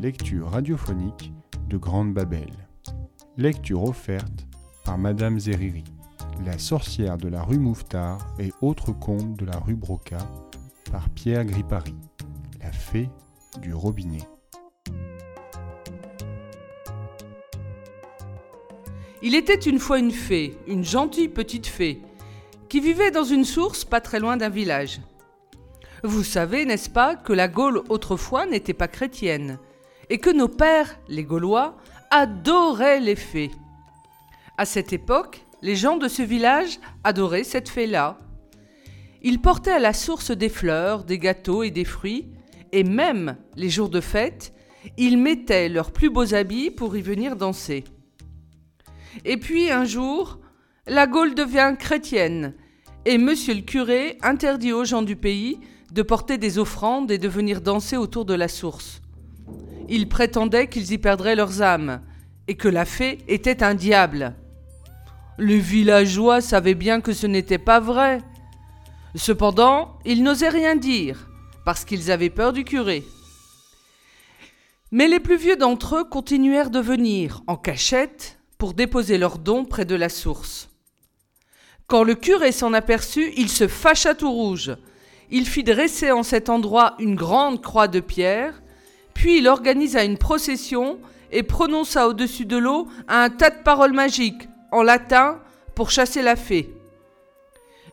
lectures radiophoniques de Grande Babel. Lecture offerte par Madame Zeriri, La sorcière de la rue Mouffetard et autres contes de la rue Broca par Pierre Gripari, La fée du robinet. Il était une fois une fée, une gentille petite fée, qui vivait dans une source pas très loin d'un village. Vous savez, n'est-ce pas, que la Gaule autrefois n'était pas chrétienne, et que nos pères, les Gaulois, adoraient les fées. À cette époque, les gens de ce village adoraient cette fée-là. Ils portaient à la source des fleurs, des gâteaux et des fruits, et même, les jours de fête, ils mettaient leurs plus beaux habits pour y venir danser. Et puis un jour, la Gaule devient chrétienne, et monsieur le curé interdit aux gens du pays de porter des offrandes et de venir danser autour de la source. Ils prétendaient qu'ils y perdraient leurs âmes, et que la fée était un diable. Les villageois savaient bien que ce n'était pas vrai. Cependant, ils n'osaient rien dire, parce qu'ils avaient peur du curé. Mais les plus vieux d'entre eux continuèrent de venir, en cachette, pour déposer leurs dons près de la source. Quand le curé s'en aperçut, il se fâcha tout rouge. Il fit dresser en cet endroit une grande croix de pierre, puis il organisa une procession et prononça au-dessus de l'eau un tas de paroles magiques, en latin, pour chasser la fée.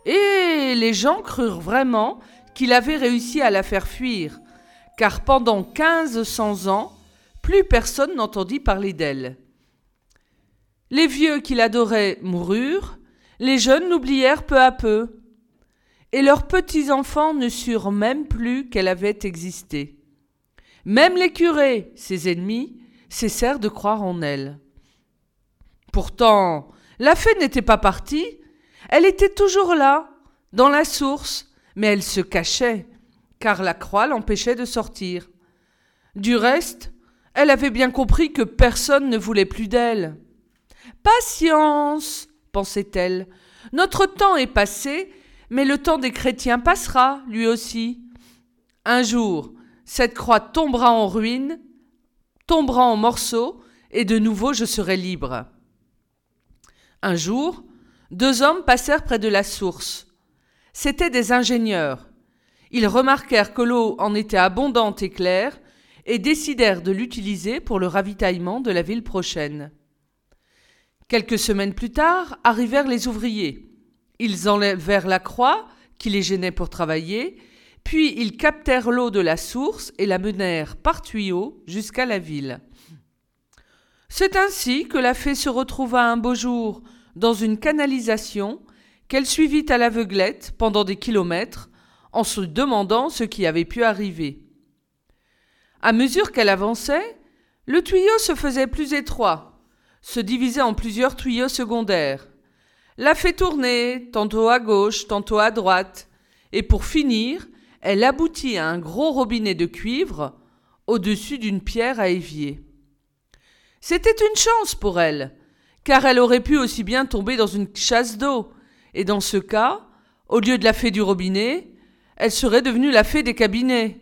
Et les gens crurent vraiment qu'il avait réussi à la faire fuir, car pendant quinze cents ans, plus personne n'entendit parler d'elle. Les vieux qui l'adoraient moururent, les jeunes l'oublièrent peu à peu, et leurs petits-enfants ne surent même plus qu'elle avait existé. Même les curés, ses ennemis, cessèrent de croire en elle. Pourtant, la fée n'était pas partie, elle était toujours là, dans la source, mais elle se cachait, car la croix l'empêchait de sortir. Du reste, elle avait bien compris que personne ne voulait plus d'elle. Patience, pensait-elle, notre temps est passé, mais le temps des chrétiens passera, lui aussi. Un jour, cette croix tombera en ruine, tombera en morceaux, et de nouveau je serai libre. Un jour, deux hommes passèrent près de la source. C'étaient des ingénieurs. Ils remarquèrent que l'eau en était abondante et claire, et décidèrent de l'utiliser pour le ravitaillement de la ville prochaine. Quelques semaines plus tard arrivèrent les ouvriers. Ils enlevèrent la croix qui les gênait pour travailler, puis ils captèrent l'eau de la source et la menèrent par tuyau jusqu'à la ville. C'est ainsi que la fée se retrouva un beau jour dans une canalisation qu'elle suivit à l'aveuglette pendant des kilomètres en se demandant ce qui avait pu arriver. À mesure qu'elle avançait, le tuyau se faisait plus étroit se divisait en plusieurs tuyaux secondaires. La fait tourner, tantôt à gauche, tantôt à droite, et pour finir, elle aboutit à un gros robinet de cuivre au-dessus d'une pierre à évier. C'était une chance pour elle, car elle aurait pu aussi bien tomber dans une chasse d'eau, et dans ce cas, au lieu de la fée du robinet, elle serait devenue la fée des cabinets.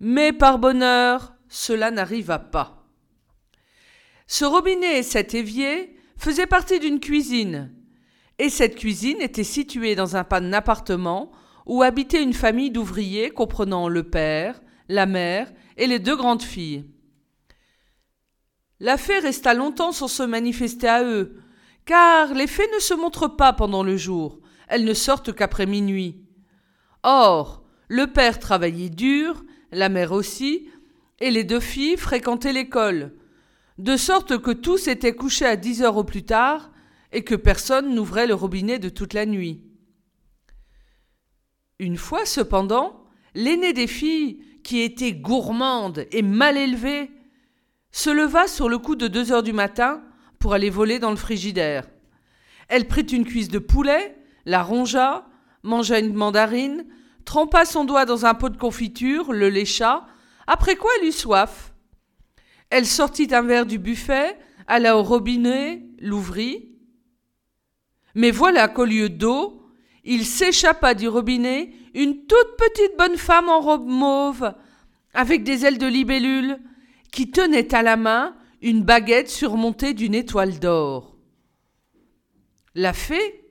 Mais par bonheur, cela n'arriva pas. Ce robinet et cet évier faisaient partie d'une cuisine, et cette cuisine était située dans un pan appartement où habitait une famille d'ouvriers comprenant le père, la mère et les deux grandes filles. La fée resta longtemps sans se manifester à eux, car les fées ne se montrent pas pendant le jour, elles ne sortent qu'après minuit. Or, le père travaillait dur, la mère aussi, et les deux filles fréquentaient l'école, de sorte que tous étaient couchés à dix heures au plus tard, et que personne n'ouvrait le robinet de toute la nuit. Une fois cependant, l'aînée des filles, qui était gourmande et mal élevée, se leva sur le coup de deux heures du matin pour aller voler dans le frigidaire. Elle prit une cuisse de poulet, la rongea, mangea une mandarine, trempa son doigt dans un pot de confiture, le lécha, après quoi elle eut soif. Elle sortit un verre du buffet, alla au robinet, l'ouvrit. Mais voilà qu'au lieu d'eau, il s'échappa du robinet une toute petite bonne femme en robe mauve, avec des ailes de libellule, qui tenait à la main une baguette surmontée d'une étoile d'or. La fée,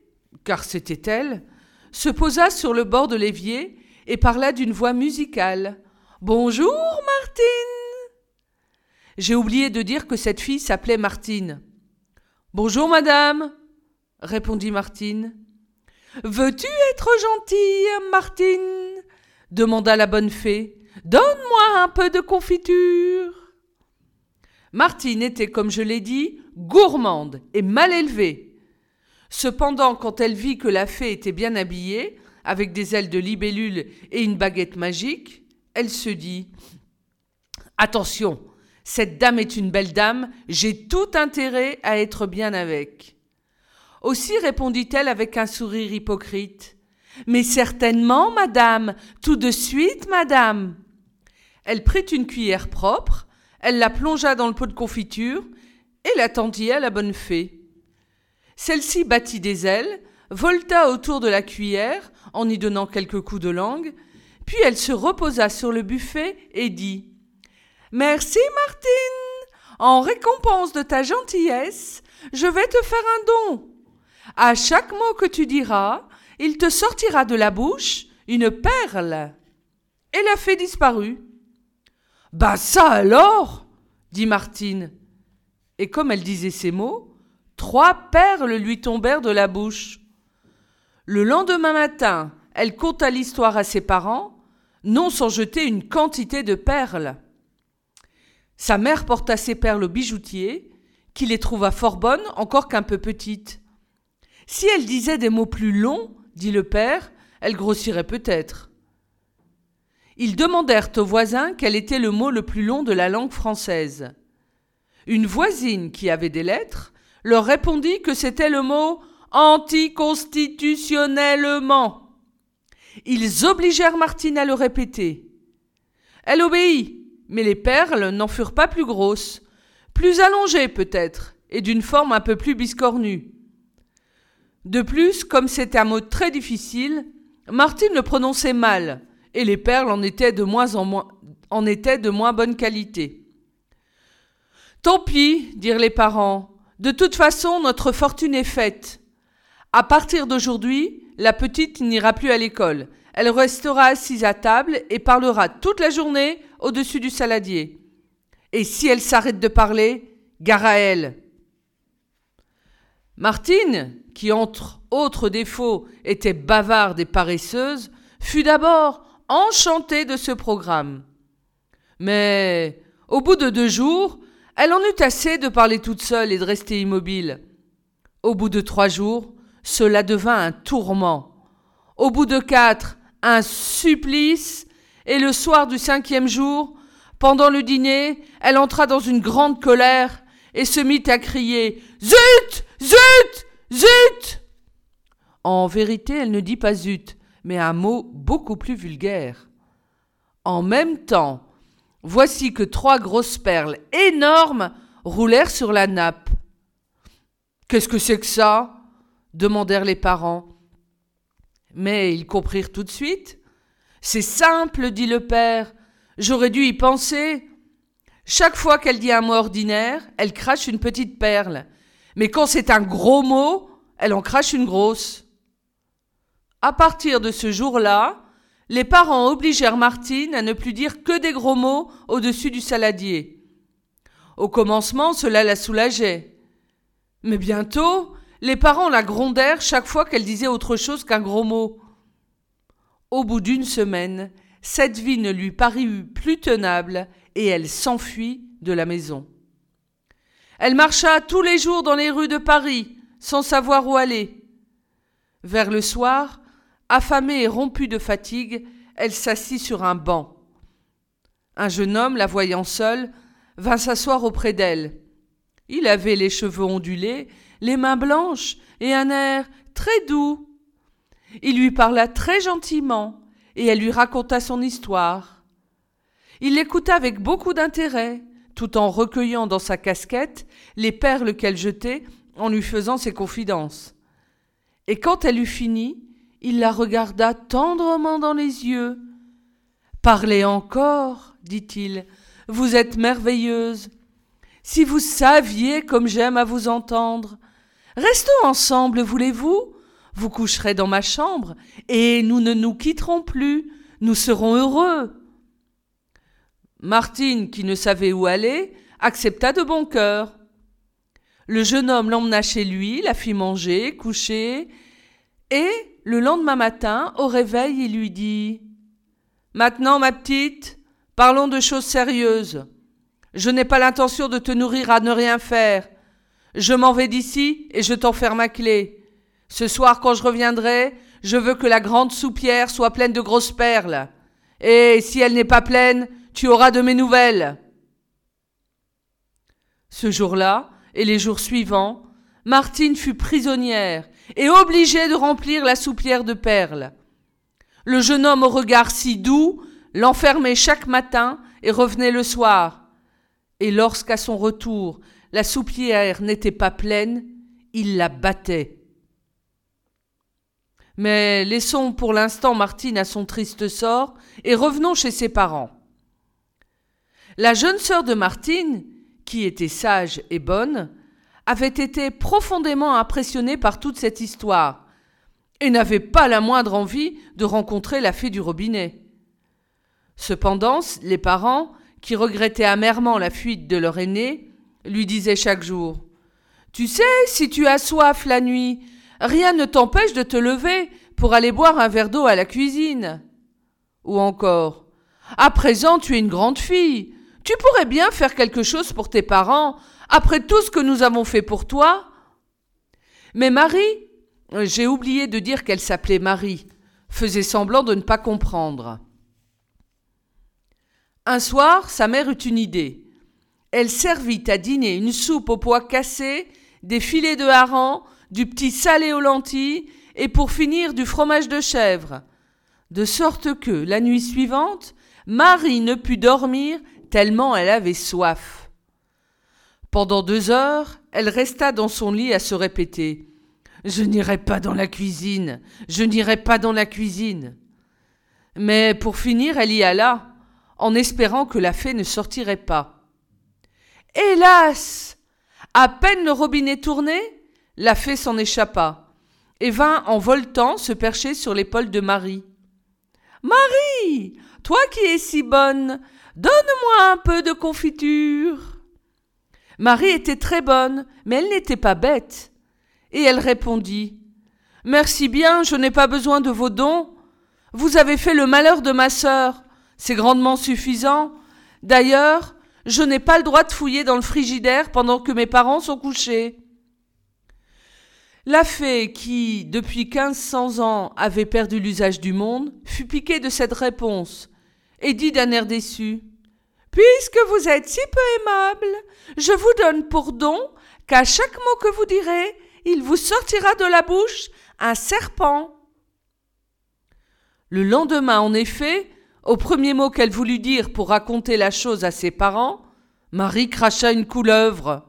car c'était elle, se posa sur le bord de l'évier et parla d'une voix musicale. Bonjour, Martine. J'ai oublié de dire que cette fille s'appelait Martine. Bonjour, madame, répondit Martine. Veux-tu être gentille, Martine? demanda la bonne fée. Donne-moi un peu de confiture. Martine était, comme je l'ai dit, gourmande et mal élevée. Cependant, quand elle vit que la fée était bien habillée, avec des ailes de libellule et une baguette magique, elle se dit Attention, cette dame est une belle dame, j'ai tout intérêt à être bien avec. Aussi répondit-elle avec un sourire hypocrite. Mais certainement, madame, tout de suite, madame. Elle prit une cuillère propre, elle la plongea dans le pot de confiture et la tendit à la bonne fée. Celle-ci battit des ailes, volta autour de la cuillère en y donnant quelques coups de langue, puis elle se reposa sur le buffet et dit Merci, Martine. En récompense de ta gentillesse, je vais te faire un don. À chaque mot que tu diras, il te sortira de la bouche une perle. Et la fée disparut. Bah ça alors dit Martine. Et comme elle disait ces mots, trois perles lui tombèrent de la bouche. Le lendemain matin, elle conta l'histoire à ses parents, non sans jeter une quantité de perles. Sa mère porta ses perles au bijoutier, qui les trouva fort bonnes, encore qu'un peu petites. Si elle disait des mots plus longs, dit le père, elle grossirait peut-être. Ils demandèrent aux voisins quel était le mot le plus long de la langue française. Une voisine qui avait des lettres leur répondit que c'était le mot anticonstitutionnellement. Ils obligèrent Martine à le répéter. Elle obéit, mais les perles n'en furent pas plus grosses, plus allongées peut-être, et d'une forme un peu plus biscornue. De plus, comme c'était un mot très difficile, Martine le prononçait mal, et les perles en étaient de moins en moins, en étaient de moins bonne qualité. Tant pis, dirent les parents. De toute façon, notre fortune est faite. À partir d'aujourd'hui, la petite n'ira plus à l'école. Elle restera assise à table et parlera toute la journée au-dessus du saladier. Et si elle s'arrête de parler, gare à elle. Martine, qui entre autres défauts était bavarde et paresseuse, fut d'abord enchantée de ce programme. Mais au bout de deux jours, elle en eut assez de parler toute seule et de rester immobile. Au bout de trois jours, cela devint un tourment. Au bout de quatre, un supplice, et le soir du cinquième jour, pendant le dîner, elle entra dans une grande colère et se mit à crier Zut Zut Zut En vérité, elle ne dit pas zut, mais un mot beaucoup plus vulgaire. En même temps, voici que trois grosses perles énormes roulèrent sur la nappe. Qu'est-ce que c'est que ça? demandèrent les parents. Mais ils comprirent tout de suite. C'est simple, dit le père. J'aurais dû y penser. Chaque fois qu'elle dit un mot ordinaire, elle crache une petite perle. Mais quand c'est un gros mot, elle en crache une grosse. À partir de ce jour-là, les parents obligèrent Martine à ne plus dire que des gros mots au-dessus du saladier. Au commencement, cela la soulageait. Mais bientôt, les parents la grondèrent chaque fois qu'elle disait autre chose qu'un gros mot. Au bout d'une semaine, cette vie ne lui parut plus tenable et elle s'enfuit de la maison. Elle marcha tous les jours dans les rues de Paris, sans savoir où aller. Vers le soir, Affamée et rompue de fatigue, elle s'assit sur un banc. Un jeune homme, la voyant seule, vint s'asseoir auprès d'elle. Il avait les cheveux ondulés, les mains blanches et un air très doux. Il lui parla très gentiment et elle lui raconta son histoire. Il l'écouta avec beaucoup d'intérêt, tout en recueillant dans sa casquette les perles qu'elle jetait en lui faisant ses confidences. Et quand elle eut fini, il la regarda tendrement dans les yeux. Parlez encore, dit-il. vous êtes merveilleuse. Si vous saviez comme j'aime à vous entendre. Restons ensemble, voulez-vous? Vous coucherez dans ma chambre, et nous ne nous quitterons plus, nous serons heureux. Martine, qui ne savait où aller, accepta de bon cœur. Le jeune homme l'emmena chez lui, la fit manger, coucher, et, le lendemain matin, au réveil, il lui dit Maintenant, ma petite, parlons de choses sérieuses. Je n'ai pas l'intention de te nourrir à ne rien faire. Je m'en vais d'ici et je t'enferme à clé. Ce soir, quand je reviendrai, je veux que la grande soupière soit pleine de grosses perles. Et si elle n'est pas pleine, tu auras de mes nouvelles. Ce jour-là, et les jours suivants, Martine fut prisonnière et obligée de remplir la soupière de perles. Le jeune homme au regard si doux l'enfermait chaque matin et revenait le soir et lorsqu'à son retour la soupière n'était pas pleine, il la battait. Mais laissons pour l'instant Martine à son triste sort et revenons chez ses parents. La jeune sœur de Martine, qui était sage et bonne, avait été profondément impressionnée par toute cette histoire et n'avait pas la moindre envie de rencontrer la fée du robinet. Cependant, les parents qui regrettaient amèrement la fuite de leur aîné, lui disaient chaque jour Tu sais, si tu as soif la nuit, rien ne t'empêche de te lever pour aller boire un verre d'eau à la cuisine. Ou encore À présent, tu es une grande fille. Tu pourrais bien faire quelque chose pour tes parents, après tout ce que nous avons fait pour toi. Mais Marie, j'ai oublié de dire qu'elle s'appelait Marie, faisait semblant de ne pas comprendre. Un soir, sa mère eut une idée. Elle servit à dîner une soupe aux pois cassés, des filets de hareng, du petit salé aux lentilles, et pour finir du fromage de chèvre. De sorte que, la nuit suivante, Marie ne put dormir tellement elle avait soif. Pendant deux heures, elle resta dans son lit à se répéter. Je n'irai pas dans la cuisine. Je n'irai pas dans la cuisine. Mais pour finir, elle y alla en espérant que la fée ne sortirait pas. Hélas À peine le robinet tourné, la fée s'en échappa et vint en voltant se percher sur l'épaule de Marie. Marie Toi qui es si bonne, donne-moi un peu de confiture. Marie était très bonne, mais elle n'était pas bête. Et elle répondit Merci bien, je n'ai pas besoin de vos dons. Vous avez fait le malheur de ma sœur. C'est grandement suffisant. D'ailleurs, je n'ai pas le droit de fouiller dans le frigidaire pendant que mes parents sont couchés. La fée, qui, depuis quinze cents ans, avait perdu l'usage du monde, fut piquée de cette réponse, et dit d'un air déçu. Puisque vous êtes si peu aimable, je vous donne pour don qu'à chaque mot que vous direz, il vous sortira de la bouche un serpent. Le lendemain, en effet, au premier mot qu'elle voulut dire pour raconter la chose à ses parents, Marie cracha une couleuvre.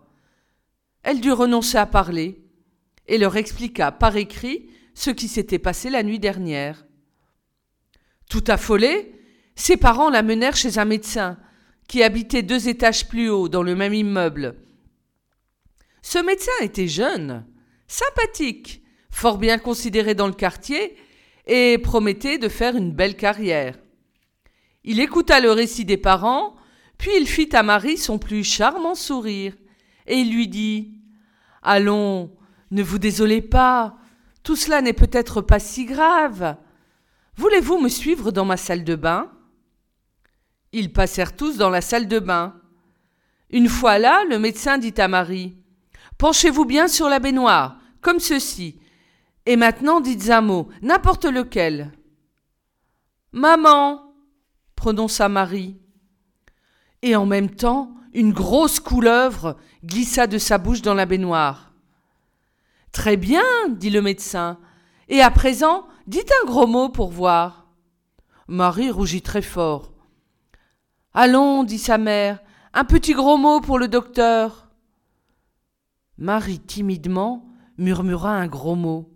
Elle dut renoncer à parler et leur expliqua par écrit ce qui s'était passé la nuit dernière. Tout affolée, ses parents la menèrent chez un médecin qui habitait deux étages plus haut dans le même immeuble. Ce médecin était jeune, sympathique, fort bien considéré dans le quartier et promettait de faire une belle carrière. Il écouta le récit des parents, puis il fit à Marie son plus charmant sourire, et il lui dit Allons, ne vous désolez pas, tout cela n'est peut-être pas si grave. Voulez-vous me suivre dans ma salle de bain? Ils passèrent tous dans la salle de bain. Une fois là, le médecin dit à Marie Penchez-vous bien sur la baignoire, comme ceci. Et maintenant dites un mot, n'importe lequel. Maman, prononça Marie. Et en même temps, une grosse couleuvre glissa de sa bouche dans la baignoire. Très bien, dit le médecin. Et à présent, dites un gros mot pour voir. Marie rougit très fort. Allons, dit sa mère, un petit gros mot pour le docteur. Marie timidement murmura un gros mot.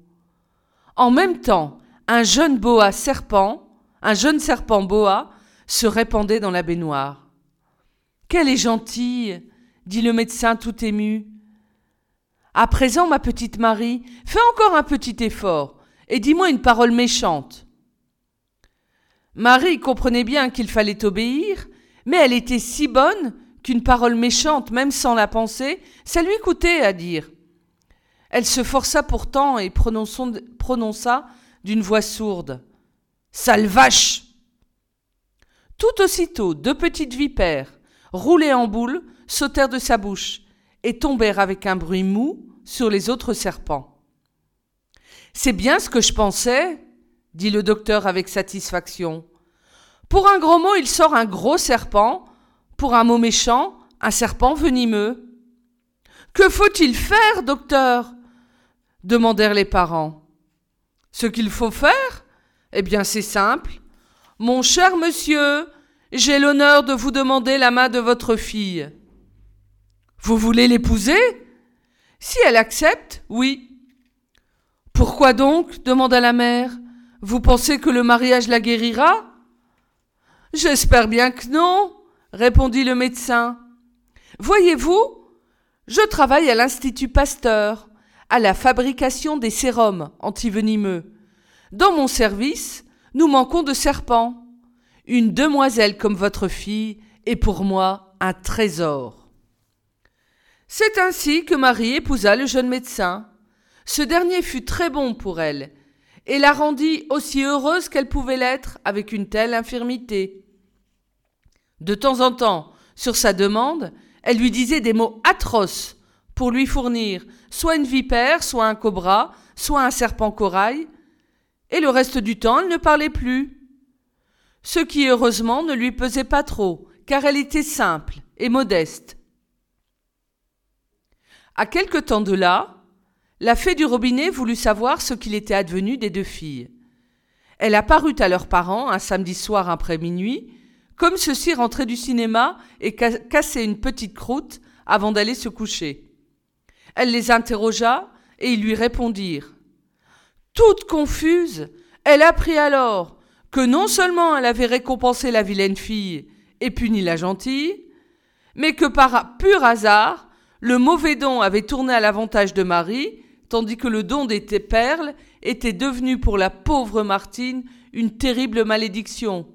En même temps, un jeune boa serpent, un jeune serpent boa, se répandait dans la baignoire. Qu'elle est gentille, dit le médecin tout ému. À présent, ma petite Marie, fais encore un petit effort et dis-moi une parole méchante. Marie comprenait bien qu'il fallait obéir, mais elle était si bonne qu'une parole méchante, même sans la penser, ça lui coûtait à dire. Elle se força pourtant et prononça d'une voix sourde. Sale vache. Tout aussitôt, deux petites vipères, roulées en boule, sautèrent de sa bouche et tombèrent avec un bruit mou sur les autres serpents. C'est bien ce que je pensais, dit le docteur avec satisfaction. Pour un gros mot, il sort un gros serpent, pour un mot méchant, un serpent venimeux. Que faut-il faire, docteur? demandèrent les parents. Ce qu'il faut faire? Eh bien, c'est simple. Mon cher monsieur, j'ai l'honneur de vous demander la main de votre fille. Vous voulez l'épouser? Si elle accepte, oui. Pourquoi donc? demanda la mère. Vous pensez que le mariage la guérira? J'espère bien que non, répondit le médecin. Voyez-vous, je travaille à l'Institut Pasteur, à la fabrication des sérums antivenimeux. Dans mon service, nous manquons de serpents. Une demoiselle comme votre fille est pour moi un trésor. C'est ainsi que Marie épousa le jeune médecin. Ce dernier fut très bon pour elle, et la rendit aussi heureuse qu'elle pouvait l'être avec une telle infirmité. De temps en temps, sur sa demande, elle lui disait des mots atroces pour lui fournir soit une vipère, soit un cobra, soit un serpent corail, et le reste du temps elle ne parlait plus. Ce qui heureusement ne lui pesait pas trop, car elle était simple et modeste. À quelque temps de là, la fée du robinet voulut savoir ce qu'il était advenu des deux filles. Elle apparut à leurs parents un samedi soir après minuit, comme ceux-ci rentraient du cinéma et cassaient une petite croûte avant d'aller se coucher. Elle les interrogea et ils lui répondirent. Toute confuse, elle apprit alors que non seulement elle avait récompensé la vilaine fille et puni la gentille, mais que par pur hasard, le mauvais don avait tourné à l'avantage de Marie, tandis que le don des perles était devenu pour la pauvre Martine une terrible malédiction,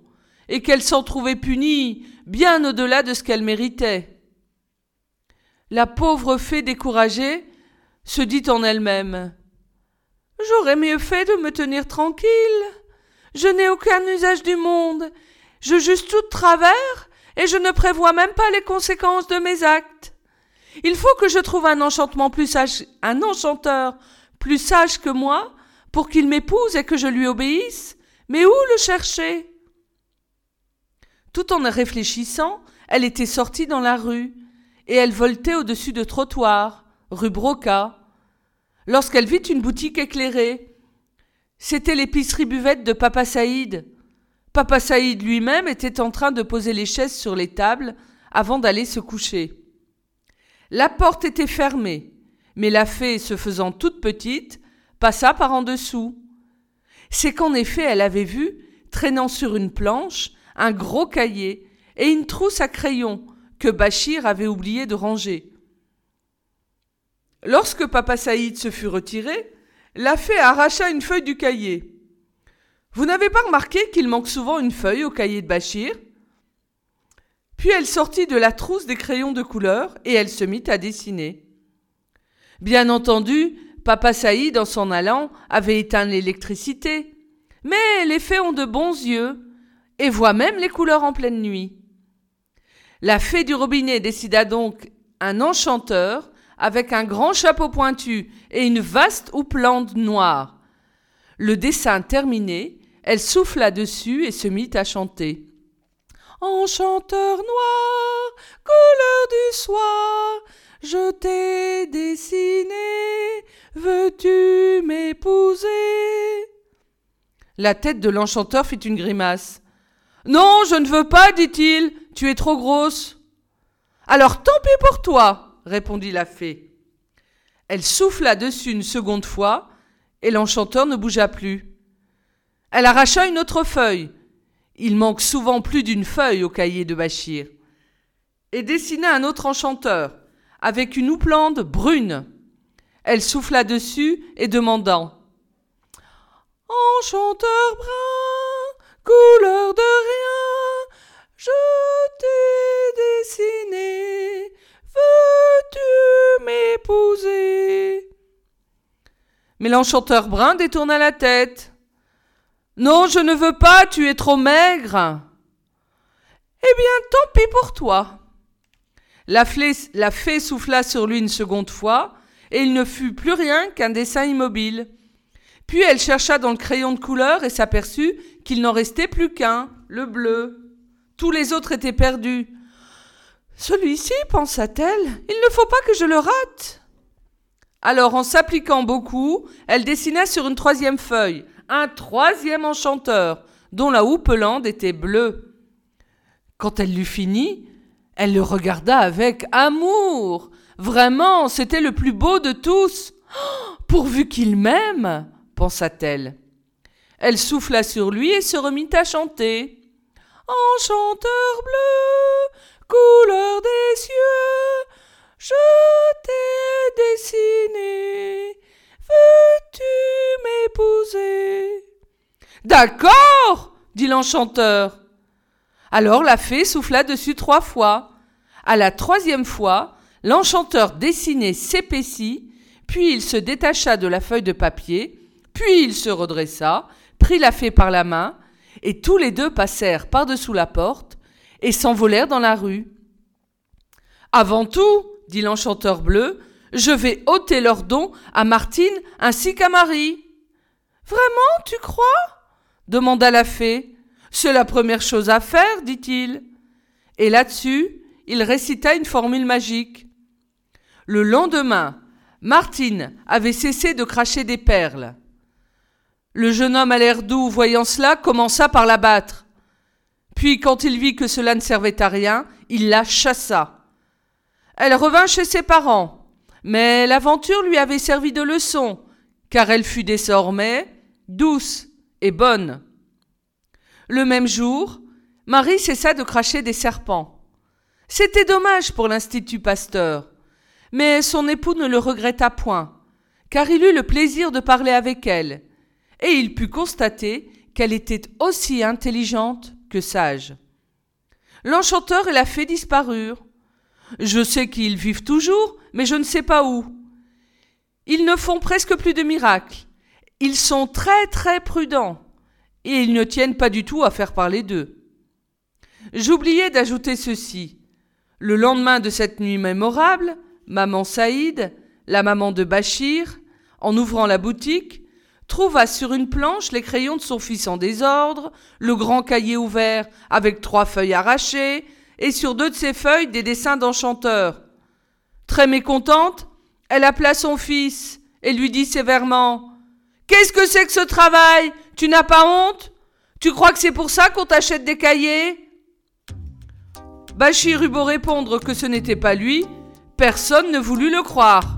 et qu'elle s'en trouvait punie bien au-delà de ce qu'elle méritait. La pauvre fée découragée se dit en elle-même J'aurais mieux fait de me tenir tranquille. Je n'ai aucun usage du monde. Je juge tout travers et je ne prévois même pas les conséquences de mes actes. Il faut que je trouve un enchantement plus sage, un enchanteur plus sage que moi, pour qu'il m'épouse et que je lui obéisse. Mais où le chercher? Tout en réfléchissant, elle était sortie dans la rue, et elle voltait au-dessus de trottoirs, rue Broca, lorsqu'elle vit une boutique éclairée. C'était l'épicerie buvette de Papa Saïd. Papa Saïd lui-même était en train de poser les chaises sur les tables avant d'aller se coucher. La porte était fermée, mais la fée, se faisant toute petite, passa par en dessous. C'est qu'en effet elle avait vu, traînant sur une planche, un gros cahier et une trousse à crayons que Bachir avait oublié de ranger. Lorsque Papa Saïd se fut retiré, la fée arracha une feuille du cahier. Vous n'avez pas remarqué qu'il manque souvent une feuille au cahier de Bachir? Puis elle sortit de la trousse des crayons de couleur et elle se mit à dessiner. Bien entendu, Papa Saïd, en s'en allant, avait éteint l'électricité. Mais les fées ont de bons yeux et voient même les couleurs en pleine nuit. La fée du robinet décida donc un enchanteur avec un grand chapeau pointu et une vaste houppelande noire. Le dessin terminé, elle souffla dessus et se mit à chanter. Enchanteur noir, couleur du soir, je t'ai dessiné, veux-tu m'épouser? La tête de l'enchanteur fit une grimace. Non, je ne veux pas, dit-il, tu es trop grosse. Alors tant pis pour toi, répondit la fée. Elle souffla dessus une seconde fois, et l'enchanteur ne bougea plus. Elle arracha une autre feuille, il manque souvent plus d'une feuille au cahier de Bachir. et dessina un autre enchanteur, avec une houppelande brune. Elle souffla dessus et demandant Enchanteur brun, couleur de rien, je t'ai dessiné, veux-tu m'épouser? Mais l'enchanteur brun détourna la tête. Non, je ne veux pas, tu es trop maigre. Eh bien, tant pis pour toi. La, la fée souffla sur lui une seconde fois, et il ne fut plus rien qu'un dessin immobile. Puis elle chercha dans le crayon de couleur et s'aperçut qu'il n'en restait plus qu'un, le bleu. Tous les autres étaient perdus. Celui-ci, pensa-t-elle, il ne faut pas que je le rate. Alors, en s'appliquant beaucoup, elle dessina sur une troisième feuille un troisième enchanteur, dont la houppelande était bleue. Quand elle l'eut fini, elle le regarda avec amour. Vraiment, c'était le plus beau de tous. Oh, pourvu qu'il m'aime, pensa-t-elle. Elle souffla sur lui et se remit à chanter. Enchanteur bleu, couleur des cieux, je t'ai dessiné Veux-tu m'épouser? D'accord, dit l'enchanteur. Alors la fée souffla dessus trois fois. À la troisième fois, l'enchanteur dessiné s'épaissit, puis il se détacha de la feuille de papier, puis il se redressa, prit la fée par la main, et tous les deux passèrent par-dessous la porte et s'envolèrent dans la rue. Avant tout, dit l'enchanteur bleu, je vais ôter leurs dons à Martine ainsi qu'à Marie. Vraiment, tu crois? demanda la fée. C'est la première chose à faire, dit-il. Et là-dessus, il récita une formule magique. Le lendemain, Martine avait cessé de cracher des perles. Le jeune homme à l'air doux, voyant cela, commença par la battre. Puis, quand il vit que cela ne servait à rien, il la chassa. Elle revint chez ses parents. Mais l'aventure lui avait servi de leçon, car elle fut désormais douce et bonne. Le même jour, Marie cessa de cracher des serpents. C'était dommage pour l'Institut Pasteur, mais son époux ne le regretta point, car il eut le plaisir de parler avec elle, et il put constater qu'elle était aussi intelligente que sage. L'enchanteur et la fée disparurent. Je sais qu'ils vivent toujours, mais je ne sais pas où. Ils ne font presque plus de miracles. Ils sont très très prudents, et ils ne tiennent pas du tout à faire parler d'eux. J'oubliais d'ajouter ceci. Le lendemain de cette nuit mémorable, maman Saïd, la maman de Bachir, en ouvrant la boutique, trouva sur une planche les crayons de son fils en désordre, le grand cahier ouvert avec trois feuilles arrachées, et sur deux de ces feuilles des dessins d'enchanteurs. Très mécontente, elle appela son fils et lui dit sévèrement Qu'est-ce que c'est que ce travail? Tu n'as pas honte? Tu crois que c'est pour ça qu'on t'achète des cahiers? Bachir eut beau répondre que ce n'était pas lui, personne ne voulut le croire.